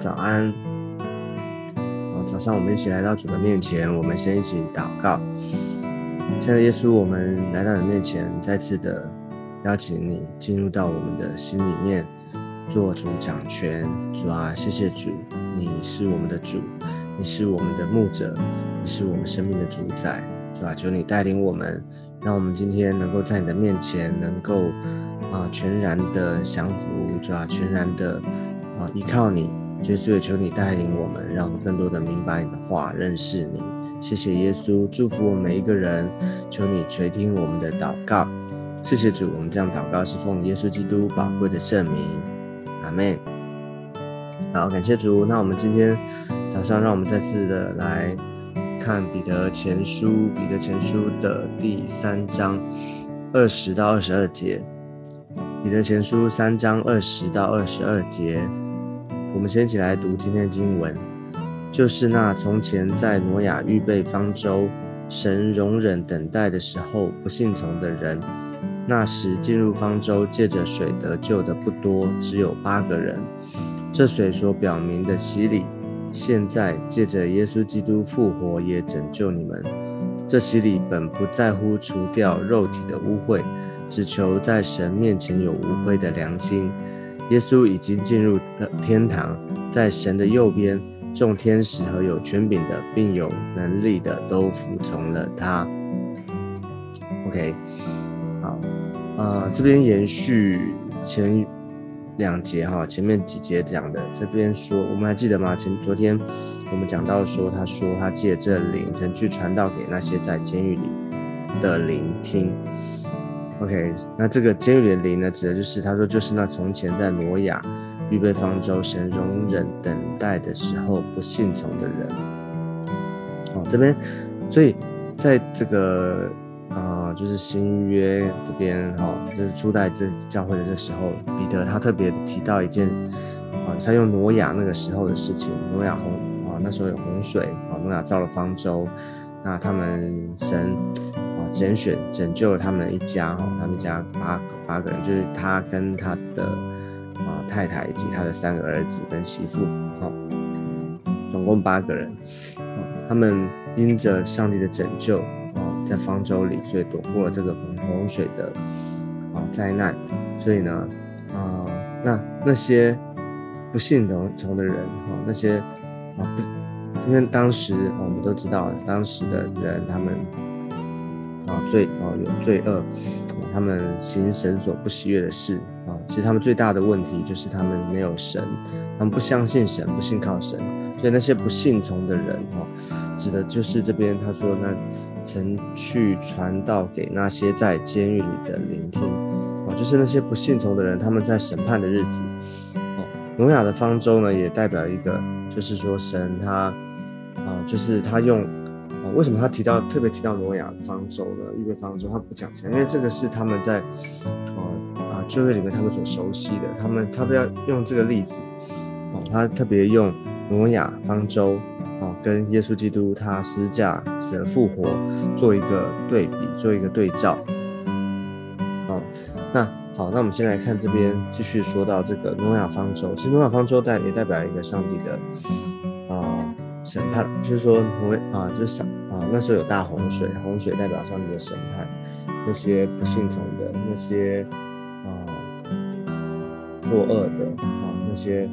早安。好，早上我们一起来到主的面前，我们先一起祷告。亲爱的耶稣，我们来到你面前，再次的邀请你进入到我们的心里面，做主掌权。主啊，谢谢主，你是我们的主，你是我们的牧者，你是我们生命的主宰。主啊，求你带领我们，让我们今天能够在你的面前，能够啊全然的降服，主啊，全然的。啊，依靠你，耶稣也求你带领我们，让更多的明白你的话，认识你。谢谢耶稣，祝福我们每一个人。求你垂听我们的祷告。谢谢主，我们这样祷告是奉耶稣基督宝贵的圣名。阿门。好，感谢主。那我们今天早上，让我们再次的来看彼得前书，彼得前书的第三章二十到二十二节。彼得前书三章二十到二十二节。我们先一起来读今天的经文，就是那从前在挪亚预备方舟，神容忍等待的时候不信从的人。那时进入方舟借着水得救的不多，只有八个人。这水所表明的洗礼，现在借着耶稣基督复活也拯救你们。这洗礼本不在乎除掉肉体的污秽，只求在神面前有无愧的良心。耶稣已经进入了天堂，在神的右边，众天使和有权柄的，并有能力的，都服从了他。OK，好，呃，这边延续前两节哈，前面几节讲的，这边说，我们还记得吗？前昨天我们讲到说，他说他借这灵，曾去传道给那些在监狱里的聆听。OK，那这个监狱的灵呢，指的就是他说，就是那从前在挪亚预备方舟、神容忍等待的时候不信从的人。哦，这边，所以在这个啊，就是新约这边哈，就是初代这教会的这时候，彼得他特别提到一件啊，他用挪亚那个时候的事情，挪亚洪啊，那时候有洪水啊，挪亚造了方舟，那他们神。拣选拯救了他们一家哈，他们家八八个人，就是他跟他的啊太太以及他的三个儿子跟媳妇，哈，总共八个人。他们因着上帝的拯救，哦，在方舟里，所以躲过了这个洪洪水的啊灾难。所以呢，啊，那那些不信的从的人，哈，那些啊不，因为当时我们都知道，当时的人他们。啊，罪啊，有罪恶，他们行神所不喜悦的事啊。其实他们最大的问题就是他们没有神，他们不相信神，不信靠神。所以那些不信从的人，哈，指的就是这边他说，那曾去传道给那些在监狱里的聆听，啊，就是那些不信从的人，他们在审判的日子。哦，挪亚的方舟呢，也代表一个，就是说神他，啊，就是他用。为什么他提到特别提到挪亚方舟呢？预备方舟，他不讲起来，因为这个是他们在，呃啊就会里面他们所熟悉的，他们他不要用这个例子，哦，他特别用挪亚方舟，哦，跟耶稣基督他施架死而复活做一个对比，做一个对照。哦，那好，那我们先来看这边继续说到这个挪亚方舟，其实挪亚方舟代也代表一个上帝的，啊。审判就是说，会啊，就是想那时候有大洪水，洪水代表上帝的审判，那些不信从的，那些啊作恶的啊，那些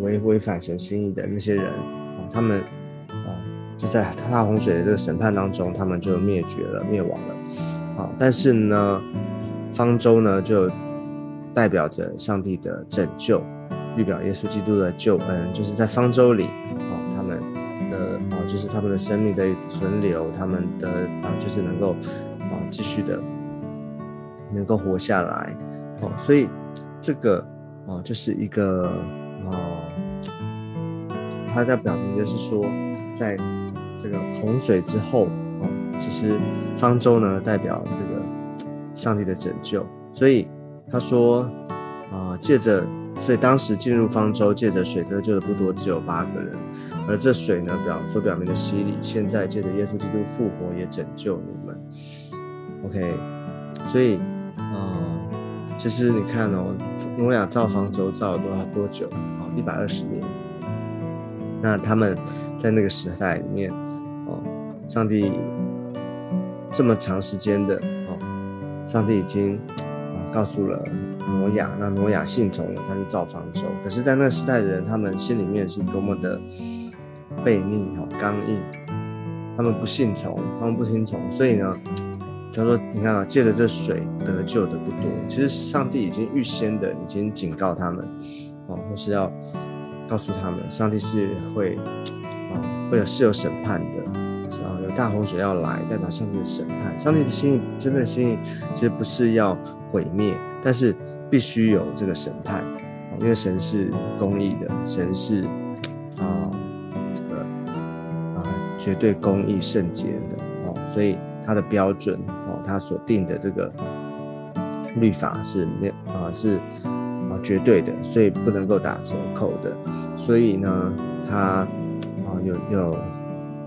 违违反神心意的那些人啊，他们啊就在大洪水的这个审判当中，他们就灭绝了，灭亡了。啊，但是呢，方舟呢就代表着上帝的拯救，预表耶稣基督的救恩，就是在方舟里。是他们的生命的存留，他们的啊，就是能够啊继续的能够活下来，哦，所以这个啊就是一个啊，它在表明就是说，在这个洪水之后，哦，其实方舟呢代表这个上帝的拯救，所以他说啊，借着，所以当时进入方舟借着水得救的不多，只有八个人。而这水呢，表所表明的洗礼，现在借着耶稣基督复活，也拯救你们。OK，所以啊，其实你看哦，挪亚造方舟造了多少多久啊？一百二十年。那他们在那个时代里面，哦，上帝这么长时间的哦，上帝已经啊告诉了挪亚，那挪亚信从了，他就造方舟。可是，在那个时代的人，他们心里面是多么的悖逆哦，刚硬，他们不信从，他们不听从，所以呢。他说：“你看啊，借着这水得救的不多。其实上帝已经预先的已经警告他们，哦，或是要告诉他们，上帝是会啊，会有是有审判的，啊，有大洪水要来，代表上帝的审判。上帝的心意，真的心意，其实不是要毁灭，但是必须有这个审判，因为神是公义的，神是绝对公义圣洁的哦，所以。”他的标准哦，他所定的这个律法是没有啊，是啊绝对的，所以不能够打折扣的。所以呢，他啊有有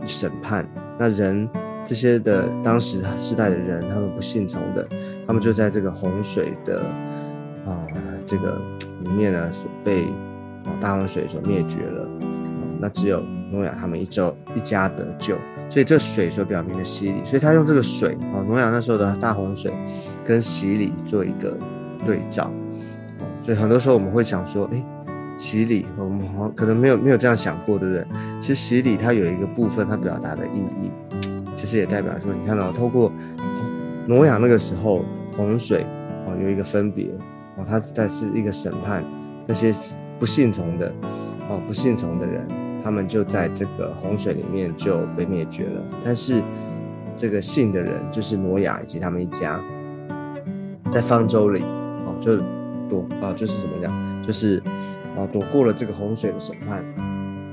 审判。那人这些的当时时代的人，他们不信从的，他们就在这个洪水的啊这个里面呢，所被啊大洪水所灭绝了。那只有诺亚他们一周一家得救。所以这水所表明的洗礼，所以他用这个水啊，挪亚那时候的大洪水，跟洗礼做一个对照。所以很多时候我们会想说，哎，洗礼，我们可能没有没有这样想过，对不对？其实洗礼它有一个部分，它表达的意义，其实也代表说，你看到透过挪亚那个时候洪水啊，有一个分别哦，它在是一个审判那些不信从的哦，不信从的人。他们就在这个洪水里面就被灭绝了，但是这个信的人就是挪亚以及他们一家，在方舟里哦，就躲啊，就是怎么讲，就是啊，躲过了这个洪水的审判，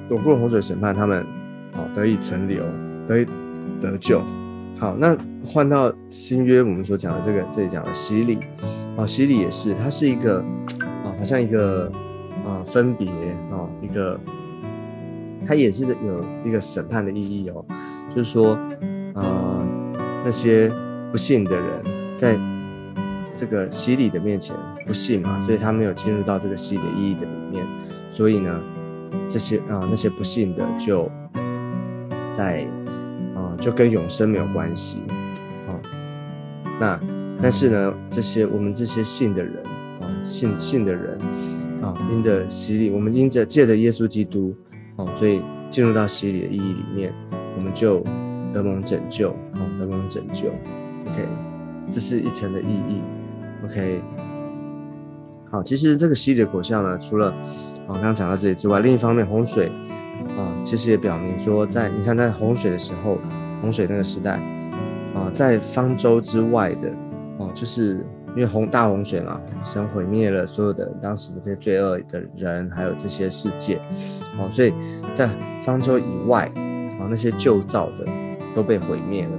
躲过了洪水审判，他们哦得以存留，得以得救。好，那换到新约，我们所讲的这个这里讲的洗礼啊，洗礼也是，它是一个啊，好像一个啊分别啊一个。它也是有一个审判的意义哦，就是说，呃，那些不信的人，在这个洗礼的面前不信嘛，所以他没有进入到这个洗礼的意义的里面，所以呢，这些啊那些不信的就在啊就跟永生没有关系啊，那但是呢，这些我们这些信的人啊，信信的人啊，因着洗礼，我们因着借着耶稣基督。哦，所以进入到洗礼的意义里面，我们就得蒙拯救，哦，得蒙拯救，OK，这是一层的意义，OK，好，其实这个洗礼的果效呢，除了哦刚刚讲到这里之外，另一方面洪水啊，其实也表明说，在你看在洪水的时候，洪水那个时代啊，在方舟之外的哦，就是。因为洪大洪水嘛，神毁灭了所有的当时的这些罪恶的人，还有这些世界，哦，所以在方舟以外，啊，那些旧造的都被毁灭了，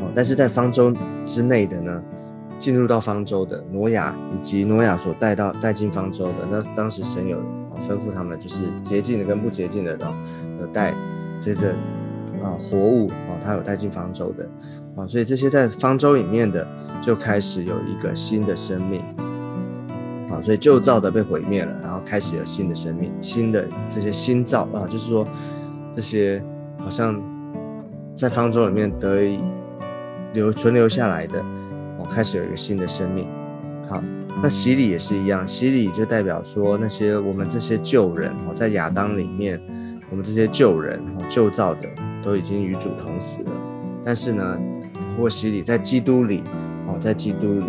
哦，但是在方舟之内的呢，进入到方舟的挪亚以及挪亚所带到带进方舟的，那当时神有啊吩咐他们，就是洁净的跟不洁净的都有带这个啊活物他有带进方舟的。啊，所以这些在方舟里面的就开始有一个新的生命，啊，所以旧造的被毁灭了，然后开始有新的生命，新的这些新造啊，就是说这些好像在方舟里面得以留存留下来的，哦，开始有一个新的生命。好，那洗礼也是一样，洗礼就代表说那些我们这些旧人哦，在亚当里面，我们这些旧人哦，旧造的都已经与主同死了，但是呢。或洗礼在基督里，哦，在基督里，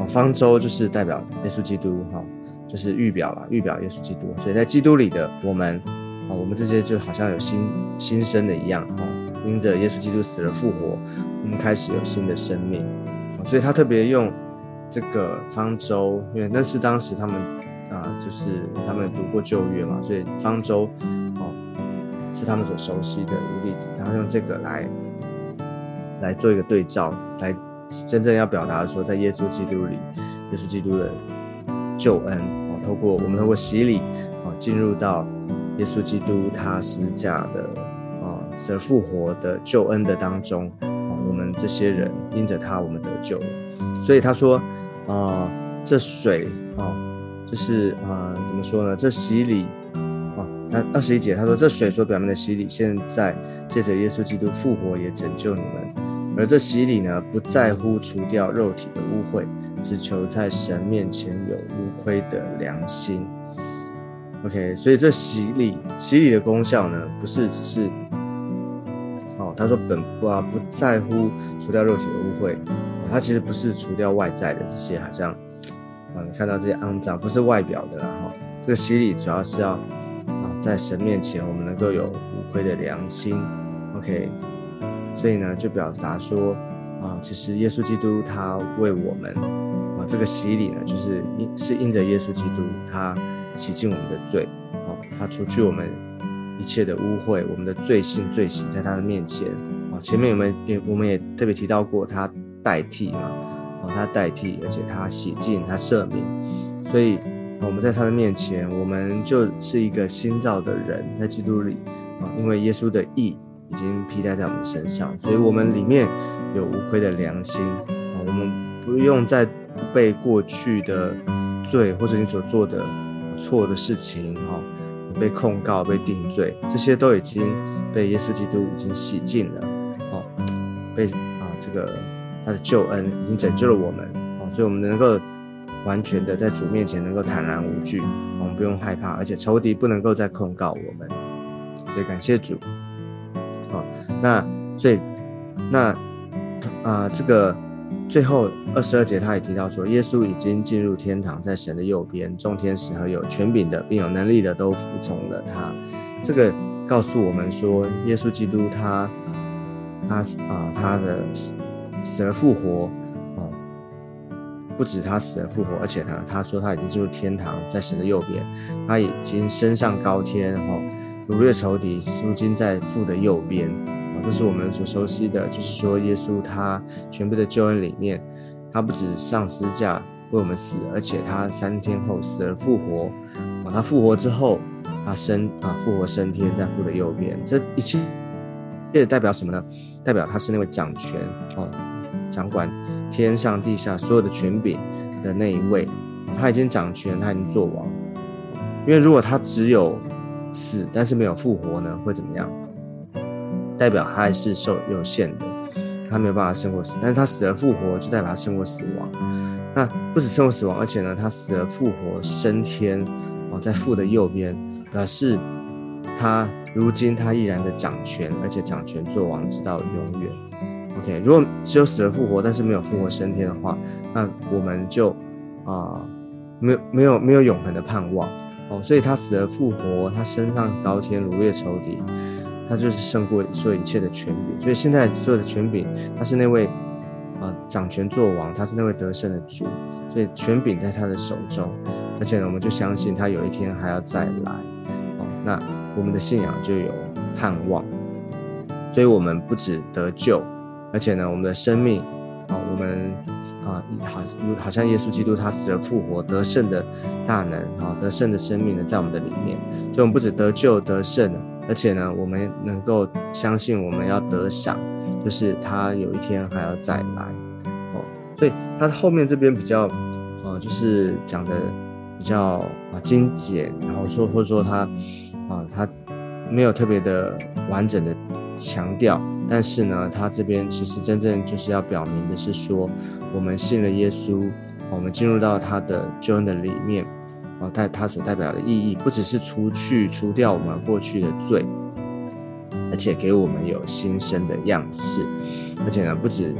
哦，方舟就是代表耶稣基督，哈，就是预表了，预表耶稣基督。所以在基督里的我们，啊，我们这些就好像有新新生的一样，哦，因着耶稣基督死了复活，我们开始有新的生命。所以他特别用这个方舟，因为那是当时他们啊，就是他们读过旧约嘛，所以方舟，是他们所熟悉的一个例子。他用这个来。来做一个对照，来真正要表达说，在耶稣基督里，耶稣基督的救恩哦，透过我们透过洗礼哦，进入到耶稣基督他施架的啊，死而复活的救恩的当中啊，我们这些人因着他，我们得救了。所以他说啊，这水啊，就是啊，怎么说呢？这洗礼，那二十一节他说，这水所表明的洗礼，现在借着耶稣基督复活也拯救你们，而这洗礼呢，不在乎除掉肉体的污秽，只求在神面前有无亏的良心。OK，所以这洗礼，洗礼的功效呢，不是只是哦。他说：“本不啊，不在乎除掉肉体的污秽，他其实不是除掉外在的这些，好像啊，你看到这些肮脏，不是外表的啦哈。这个洗礼主要是要，在神面前我们能够有无愧的良心。OK，所以呢，就表达说啊，其实耶稣基督他为我们啊，这个洗礼呢，就是因是因着耶稣基督他洗净我们的罪，啊，他除去我们。”一切的污秽，我们的罪性罪行，在他的面前啊，前面我们也我们也特别提到过，他代替嘛，啊，他代替，而且他洗净，他赦免，所以我们在他的面前，我们就是一个新造的人，在基督里啊，因为耶稣的义已经披戴在我们身上，所以我们里面有无愧的良心啊，我们不用再被过去的罪或者你所做的错的事情哈。被控告、被定罪，这些都已经被耶稣基督已经洗净了，哦，被啊这个他的救恩已经拯救了我们，哦，所以我们能够完全的在主面前能够坦然无惧，我们不用害怕，而且仇敌不能够再控告我们，所以感谢主，哦，那所以那啊这个。最后二十二节，他也提到说，耶稣已经进入天堂，在神的右边，众天使和有权柄的，并有能力的都服从了他。这个告诉我们说，耶稣基督他他啊，他的死死而复活，不止他死而复活，而且呢，他说他已经进入天堂，在神的右边，他已经升上高天，哦，掳掠仇敌，如今在父的右边。啊这是我们所熟悉的，就是说，耶稣他全部的救恩里面，他不止上十字架为我们死，而且他三天后死而复活。啊，他复活之后，他升啊，复活升天，在父的右边。这一切，这代表什么呢？代表他是那位掌权哦，掌管天上地下所有的权柄的那一位。他已经掌权，他已经做王。因为如果他只有死，但是没有复活呢，会怎么样？代表他还是受有限的，他没有办法胜过死，但是他死而复活，就代表他胜过死亡。那不止胜过死亡，而且呢，他死而复活升天，哦，在父的右边，表示他如今他依然的掌权，而且掌权做王直到永远。OK，如果只有死而复活，但是没有复活升天的话，那我们就啊，没有没有没有永恒的盼望哦。所以他死而复活，他升上高天，如月仇敌。他就是胜过所有一切的权柄，所以现在所有的权柄，他是那位啊掌权作王，他是那位得胜的主，所以权柄在他的手中，而且呢，我们就相信他有一天还要再来，哦，那我们的信仰就有盼望，所以我们不止得救，而且呢，我们的生命啊，我们啊好好像耶稣基督他死而复活得胜的大能啊，得胜的生命呢，在我们的里面，所以我们不止得救得胜。而且呢，我们能够相信我们要得赏，就是他有一天还要再来哦。所以他后面这边比较，呃，就是讲的比较啊精简，然后说或者说他啊他没有特别的完整的强调，但是呢，他这边其实真正就是要表明的是说，我们信了耶稣，我们进入到他的救恩的里面。啊，代它所代表的意义不只是除去、除掉我们过去的罪，而且给我们有新生的样式，而且呢，不止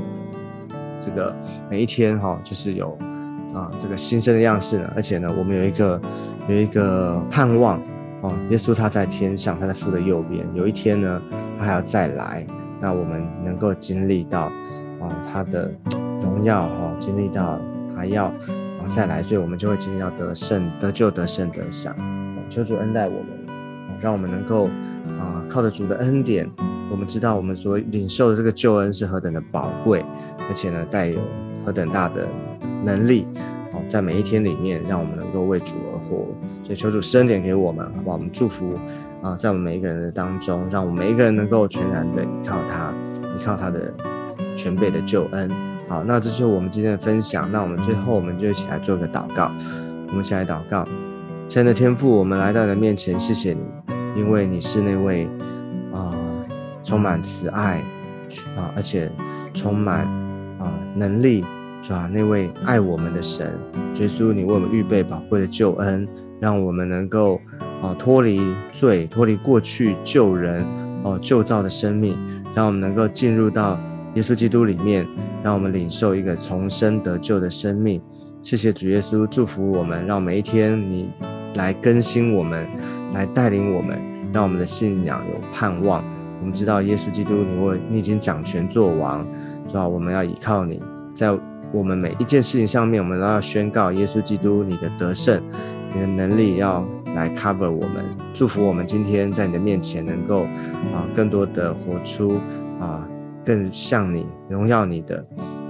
这个每一天哈，就是有啊这个新生的样式呢，而且呢，我们有一个有一个盼望哦，耶稣他在天上，他在父的右边，有一天呢，还要再来，那我们能够经历到啊他的荣耀哈，经历到还要。再来，所以我们就会经历到得胜、得救、得胜、得赏。求主恩待我们，让我们能够啊，靠着主的恩典，我们知道我们所领受的这个救恩是何等的宝贵，而且呢，带有何等大的能力。好，在每一天里面，让我们能够为主而活。所以求主恩典给我们，好不好？我们祝福啊，在我们每一个人的当中，让我们每一个人能够全然的依靠他，依靠他的全备的救恩。好，那这就是我们今天的分享。那我们最后我们就一起来做个祷告。我们一起来祷告，亲爱的天父，我们来到你的面前，谢谢你，因为你是那位啊充满慈爱啊，而且充满啊能力，是吧？那位爱我们的神，耶稣，你为我们预备宝贵的救恩，让我们能够啊脱离罪，脱离过去救人哦旧造的生命，让我们能够进入到。耶稣基督里面，让我们领受一个重生得救的生命。谢谢主耶稣，祝福我们，让每一天你来更新我们，来带领我们，让我们的信仰有盼望。我们知道耶稣基督，你为你已经掌权作王，是吧？我们要依靠你，在我们每一件事情上面，我们都要宣告耶稣基督你的得胜，你的能力要来 cover 我们。祝福我们今天在你的面前，能够啊更多的活出啊。更像你荣耀你的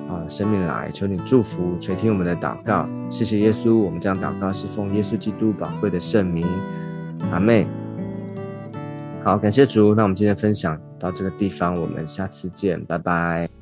啊生命来，求你祝福垂听我们的祷告，谢谢耶稣，我们这样祷告是奉耶稣基督宝贵的圣名，阿妹。好，感谢主，那我们今天分享到这个地方，我们下次见，拜拜。